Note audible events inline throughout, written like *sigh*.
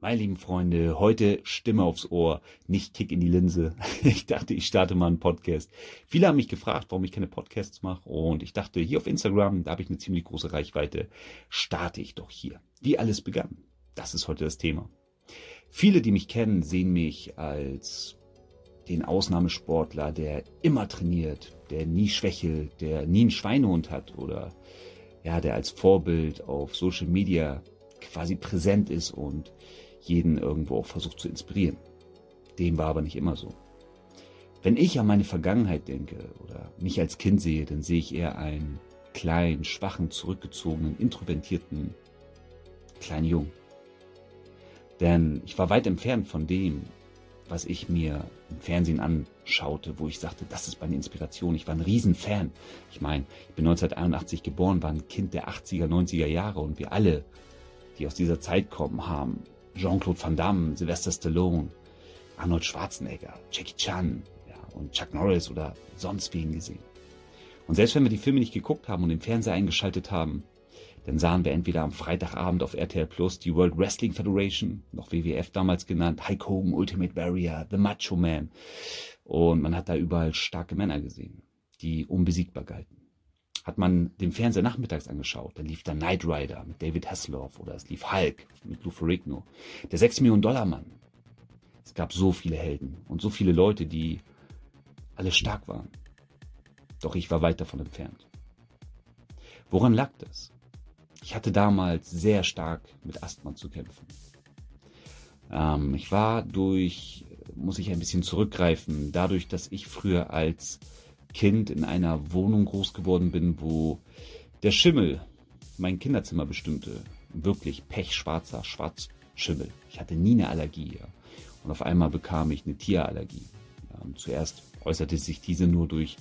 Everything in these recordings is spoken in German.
Meine lieben Freunde, heute Stimme aufs Ohr, nicht Kick in die Linse. *laughs* Ich dachte, ich starte mal einen Podcast. Viele haben mich gefragt, warum ich keine Podcasts mache. Und ich dachte, hier auf Instagram, da habe ich eine ziemlich große Reichweite, starte ich doch hier. Wie alles begann. Das ist heute das Thema. Viele, die mich kennen, sehen mich als den Ausnahmesportler, der immer trainiert, der nie schwächelt, der nie einen Schweinehund hat oder ja, der als Vorbild auf Social Media quasi präsent ist und jeden irgendwo auch versucht zu inspirieren. Dem war aber nicht immer so. Wenn ich an meine Vergangenheit denke oder mich als Kind sehe, dann sehe ich eher einen kleinen, schwachen, zurückgezogenen, introvertierten kleinen Jungen. Denn ich war weit entfernt von dem, was ich mir im Fernsehen anschaute, wo ich sagte, das ist meine Inspiration. Ich war ein Riesenfan. Ich meine, ich bin 1981 geboren, war ein Kind der 80er, 90er Jahre und wir alle, die aus dieser Zeit kommen, haben Jean-Claude Van Damme, Sylvester Stallone, Arnold Schwarzenegger, Jackie Chan ja, und Chuck Norris oder sonst wen gesehen. Und selbst wenn wir die Filme nicht geguckt haben und den Fernseher eingeschaltet haben, dann sahen wir entweder am Freitagabend auf RTL Plus die World Wrestling Federation, noch WWF damals genannt, Hulk Hogan, Ultimate Warrior, The Macho Man. Und man hat da überall starke Männer gesehen, die unbesiegbar galten hat man den Fernseher nachmittags angeschaut. Da lief da Knight Rider mit David Hasselhoff oder es lief Hulk mit Lou Ferrigno. Der 6 Millionen Dollar Mann. Es gab so viele Helden und so viele Leute, die alle stark waren. Doch ich war weit davon entfernt. Woran lag das? Ich hatte damals sehr stark mit Asthma zu kämpfen. Ähm, ich war durch, muss ich ein bisschen zurückgreifen, dadurch, dass ich früher als Kind in einer Wohnung groß geworden bin, wo der Schimmel mein Kinderzimmer bestimmte. Wirklich pechschwarzer Schwarzschimmel. Ich hatte nie eine Allergie. Ja. Und auf einmal bekam ich eine Tierallergie. Ja, zuerst äußerte sich diese nur durch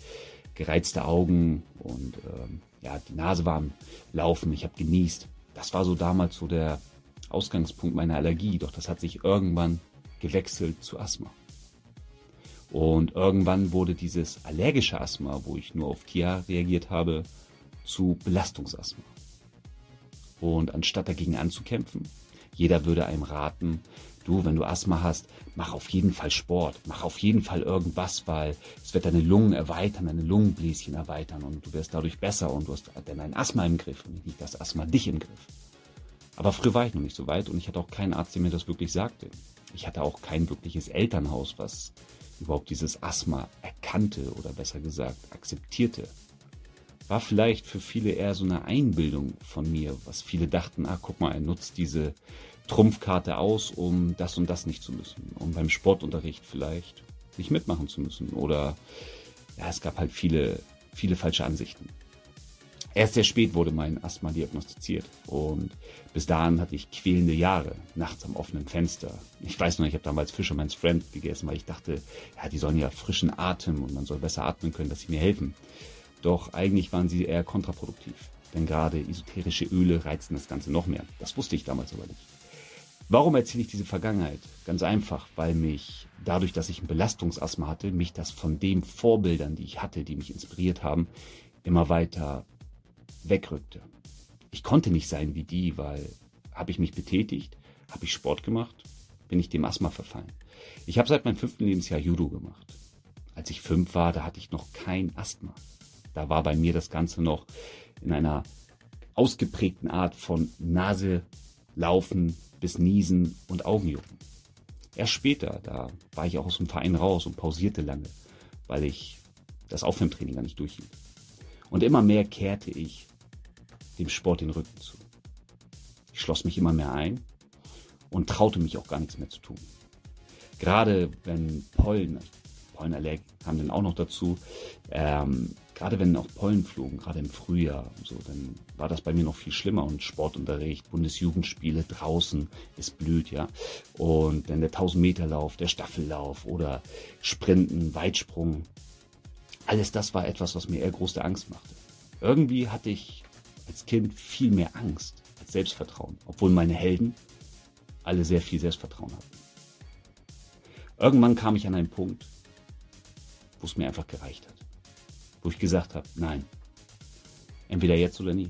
gereizte Augen und ähm, ja, die Nase war am Laufen, ich habe genießt. Das war so damals so der Ausgangspunkt meiner Allergie, doch das hat sich irgendwann gewechselt zu Asthma. Und irgendwann wurde dieses allergische Asthma, wo ich nur auf Tier reagiert habe, zu Belastungsasthma. Und anstatt dagegen anzukämpfen, jeder würde einem raten, du, wenn du Asthma hast, mach auf jeden Fall Sport, mach auf jeden Fall irgendwas, weil es wird deine Lungen erweitern, deine Lungenbläschen erweitern und du wirst dadurch besser und du hast dann ein Asthma im Griff und nicht das Asthma dich im Griff. Aber früher war ich noch nicht so weit und ich hatte auch keinen Arzt, der mir das wirklich sagte. Ich hatte auch kein wirkliches Elternhaus, was überhaupt dieses Asthma erkannte oder besser gesagt akzeptierte. War vielleicht für viele eher so eine Einbildung von mir, was viele dachten, ah, guck mal, er nutzt diese Trumpfkarte aus, um das und das nicht zu müssen, um beim Sportunterricht vielleicht nicht mitmachen zu müssen. Oder ja, es gab halt viele, viele falsche Ansichten. Erst sehr spät wurde mein Asthma diagnostiziert und bis dahin hatte ich quälende Jahre, nachts am offenen Fenster. Ich weiß noch, ich habe damals Fisherman's Friend gegessen, weil ich dachte, ja, die sollen ja frischen Atem und man soll besser atmen können, dass sie mir helfen. Doch eigentlich waren sie eher kontraproduktiv, denn gerade esoterische Öle reizen das Ganze noch mehr. Das wusste ich damals aber nicht. Warum erzähle ich diese Vergangenheit? Ganz einfach, weil mich dadurch, dass ich ein Belastungsasthma hatte, mich das von den Vorbildern, die ich hatte, die mich inspiriert haben, immer weiter wegrückte. Ich konnte nicht sein wie die, weil habe ich mich betätigt, habe ich Sport gemacht, bin ich dem Asthma verfallen. Ich habe seit meinem fünften Lebensjahr Judo gemacht. Als ich fünf war, da hatte ich noch kein Asthma. Da war bei mir das Ganze noch in einer ausgeprägten Art von Nase, Laufen bis Niesen und Augenjucken. Erst später, da war ich auch aus dem Verein raus und pausierte lange, weil ich das Aufwärmtraining gar nicht durchhielt. Und immer mehr kehrte ich dem Sport den Rücken zu. Ich schloss mich immer mehr ein und traute mich auch gar nichts mehr zu tun. Gerade wenn Pollen, Pollenallerg kam dann auch noch dazu, ähm, gerade wenn auch Pollen flogen, gerade im Frühjahr, so, dann war das bei mir noch viel schlimmer und Sportunterricht, Bundesjugendspiele draußen, es blüht, ja. Und dann der 1000 Meter Lauf, der Staffellauf oder Sprinten, Weitsprung, alles das war etwas, was mir eher große Angst machte. Irgendwie hatte ich als Kind viel mehr Angst als Selbstvertrauen, obwohl meine Helden alle sehr viel Selbstvertrauen hatten. Irgendwann kam ich an einen Punkt, wo es mir einfach gereicht hat. Wo ich gesagt habe, nein, entweder jetzt oder nie.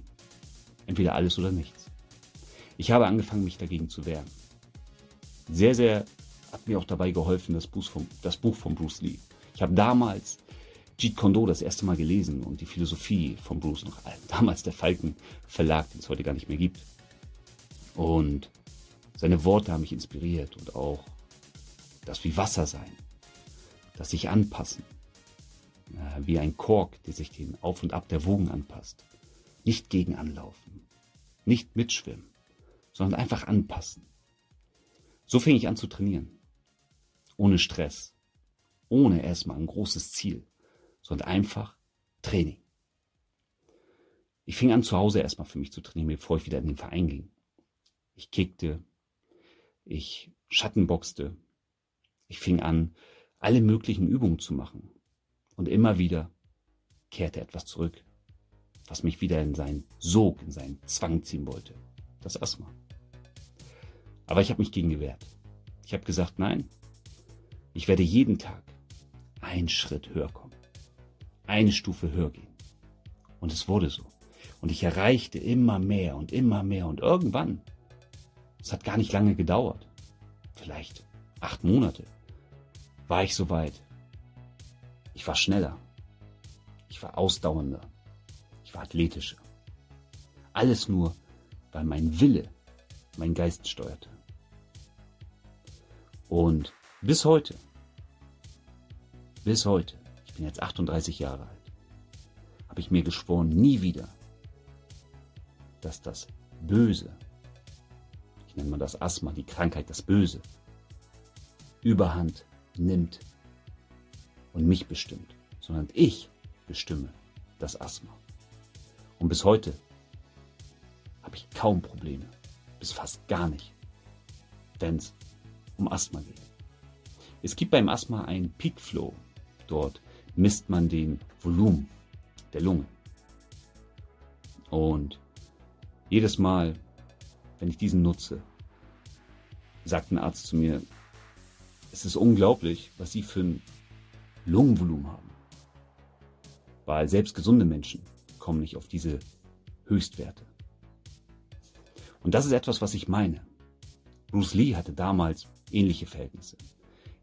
Entweder alles oder nichts. Ich habe angefangen, mich dagegen zu wehren. sehr, sehr hat mir auch dabei geholfen, das Buch, vom, das Buch von Bruce Lee. Ich habe damals Jeet Kondo das erste Mal gelesen und die Philosophie von Bruce noch *laughs* damals der Falken Verlag, den es heute gar nicht mehr gibt. Und seine Worte haben mich inspiriert und auch das wie Wasser sein, das sich anpassen, wie ein Kork, der sich den Auf und Ab der Wogen anpasst. Nicht gegen anlaufen, nicht mitschwimmen, sondern einfach anpassen. So fing ich an zu trainieren. Ohne Stress, ohne erstmal ein großes Ziel, sondern einfach Training. Ich fing an zu Hause erstmal für mich zu trainieren, bevor ich wieder in den Verein ging. Ich kickte, ich schattenboxte, ich fing an, alle möglichen Übungen zu machen. Und immer wieder kehrte etwas zurück, was mich wieder in seinen Sog, in seinen Zwang ziehen wollte. Das Asthma. Aber ich habe mich gegen gewehrt. Ich habe gesagt, nein, ich werde jeden Tag einen Schritt höher kommen, eine Stufe höher gehen. Und es wurde so. Und ich erreichte immer mehr und immer mehr. Und irgendwann, es hat gar nicht lange gedauert, vielleicht acht Monate, war ich so weit. Ich war schneller. Ich war ausdauernder. Ich war athletischer. Alles nur, weil mein Wille mein Geist steuerte. Und bis heute, bis heute, bin jetzt 38 Jahre alt, habe ich mir geschworen, nie wieder, dass das Böse, ich nenne mal das Asthma, die Krankheit, das Böse, überhand nimmt und mich bestimmt, sondern ich bestimme das Asthma. Und bis heute habe ich kaum Probleme, bis fast gar nicht, wenn es um Asthma geht. Es gibt beim Asthma ein Peak Flow. Dort misst man den Volumen der Lunge. Und jedes Mal, wenn ich diesen nutze, sagt ein Arzt zu mir, es ist unglaublich, was Sie für ein Lungenvolumen haben. Weil selbst gesunde Menschen kommen nicht auf diese Höchstwerte. Und das ist etwas, was ich meine. Bruce Lee hatte damals ähnliche Verhältnisse.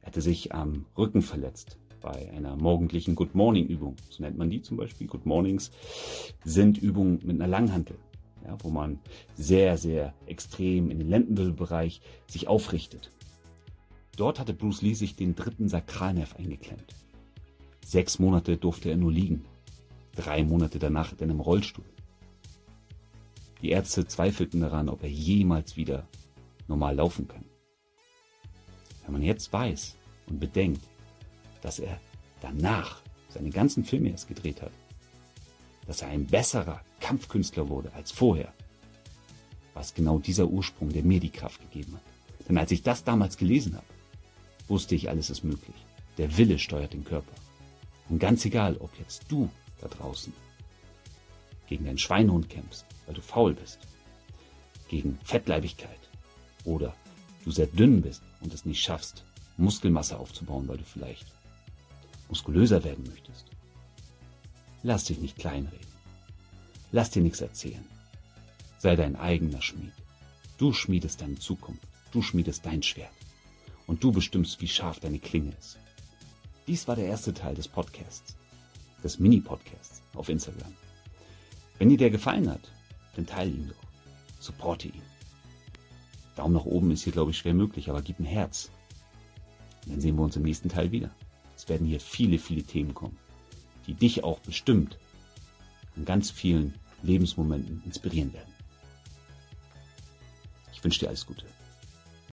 Er hatte sich am Rücken verletzt bei einer morgendlichen Good Morning Übung. So nennt man die zum Beispiel. Good Mornings sind Übungen mit einer Langhantel, ja, wo man sehr, sehr extrem in den Lendenwirbelbereich sich aufrichtet. Dort hatte Bruce Lee sich den dritten Sakralnerv eingeklemmt. Sechs Monate durfte er nur liegen. Drei Monate danach in einem Rollstuhl. Die Ärzte zweifelten daran, ob er jemals wieder normal laufen kann. Wenn man jetzt weiß und bedenkt, dass er danach seine ganzen Filme erst gedreht hat, dass er ein besserer Kampfkünstler wurde als vorher, war es genau dieser Ursprung, der mir die Kraft gegeben hat. Denn als ich das damals gelesen habe, wusste ich, alles ist möglich. Der Wille steuert den Körper. Und ganz egal, ob jetzt du da draußen gegen deinen Schweinehund kämpfst, weil du faul bist, gegen Fettleibigkeit oder du sehr dünn bist und es nicht schaffst, Muskelmasse aufzubauen, weil du vielleicht muskulöser werden möchtest. Lass dich nicht kleinreden. Lass dir nichts erzählen. Sei dein eigener Schmied. Du schmiedest deine Zukunft. Du schmiedest dein Schwert und du bestimmst, wie scharf deine Klinge ist. Dies war der erste Teil des Podcasts, des Mini-Podcasts auf Instagram. Wenn dir der gefallen hat, dann teile ihn doch. Supporte ihn. Daumen nach oben ist hier, glaube ich, schwer möglich, aber gib ein Herz. Und dann sehen wir uns im nächsten Teil wieder. Es werden hier viele, viele Themen kommen, die dich auch bestimmt an ganz vielen Lebensmomenten inspirieren werden. Ich wünsche dir alles Gute.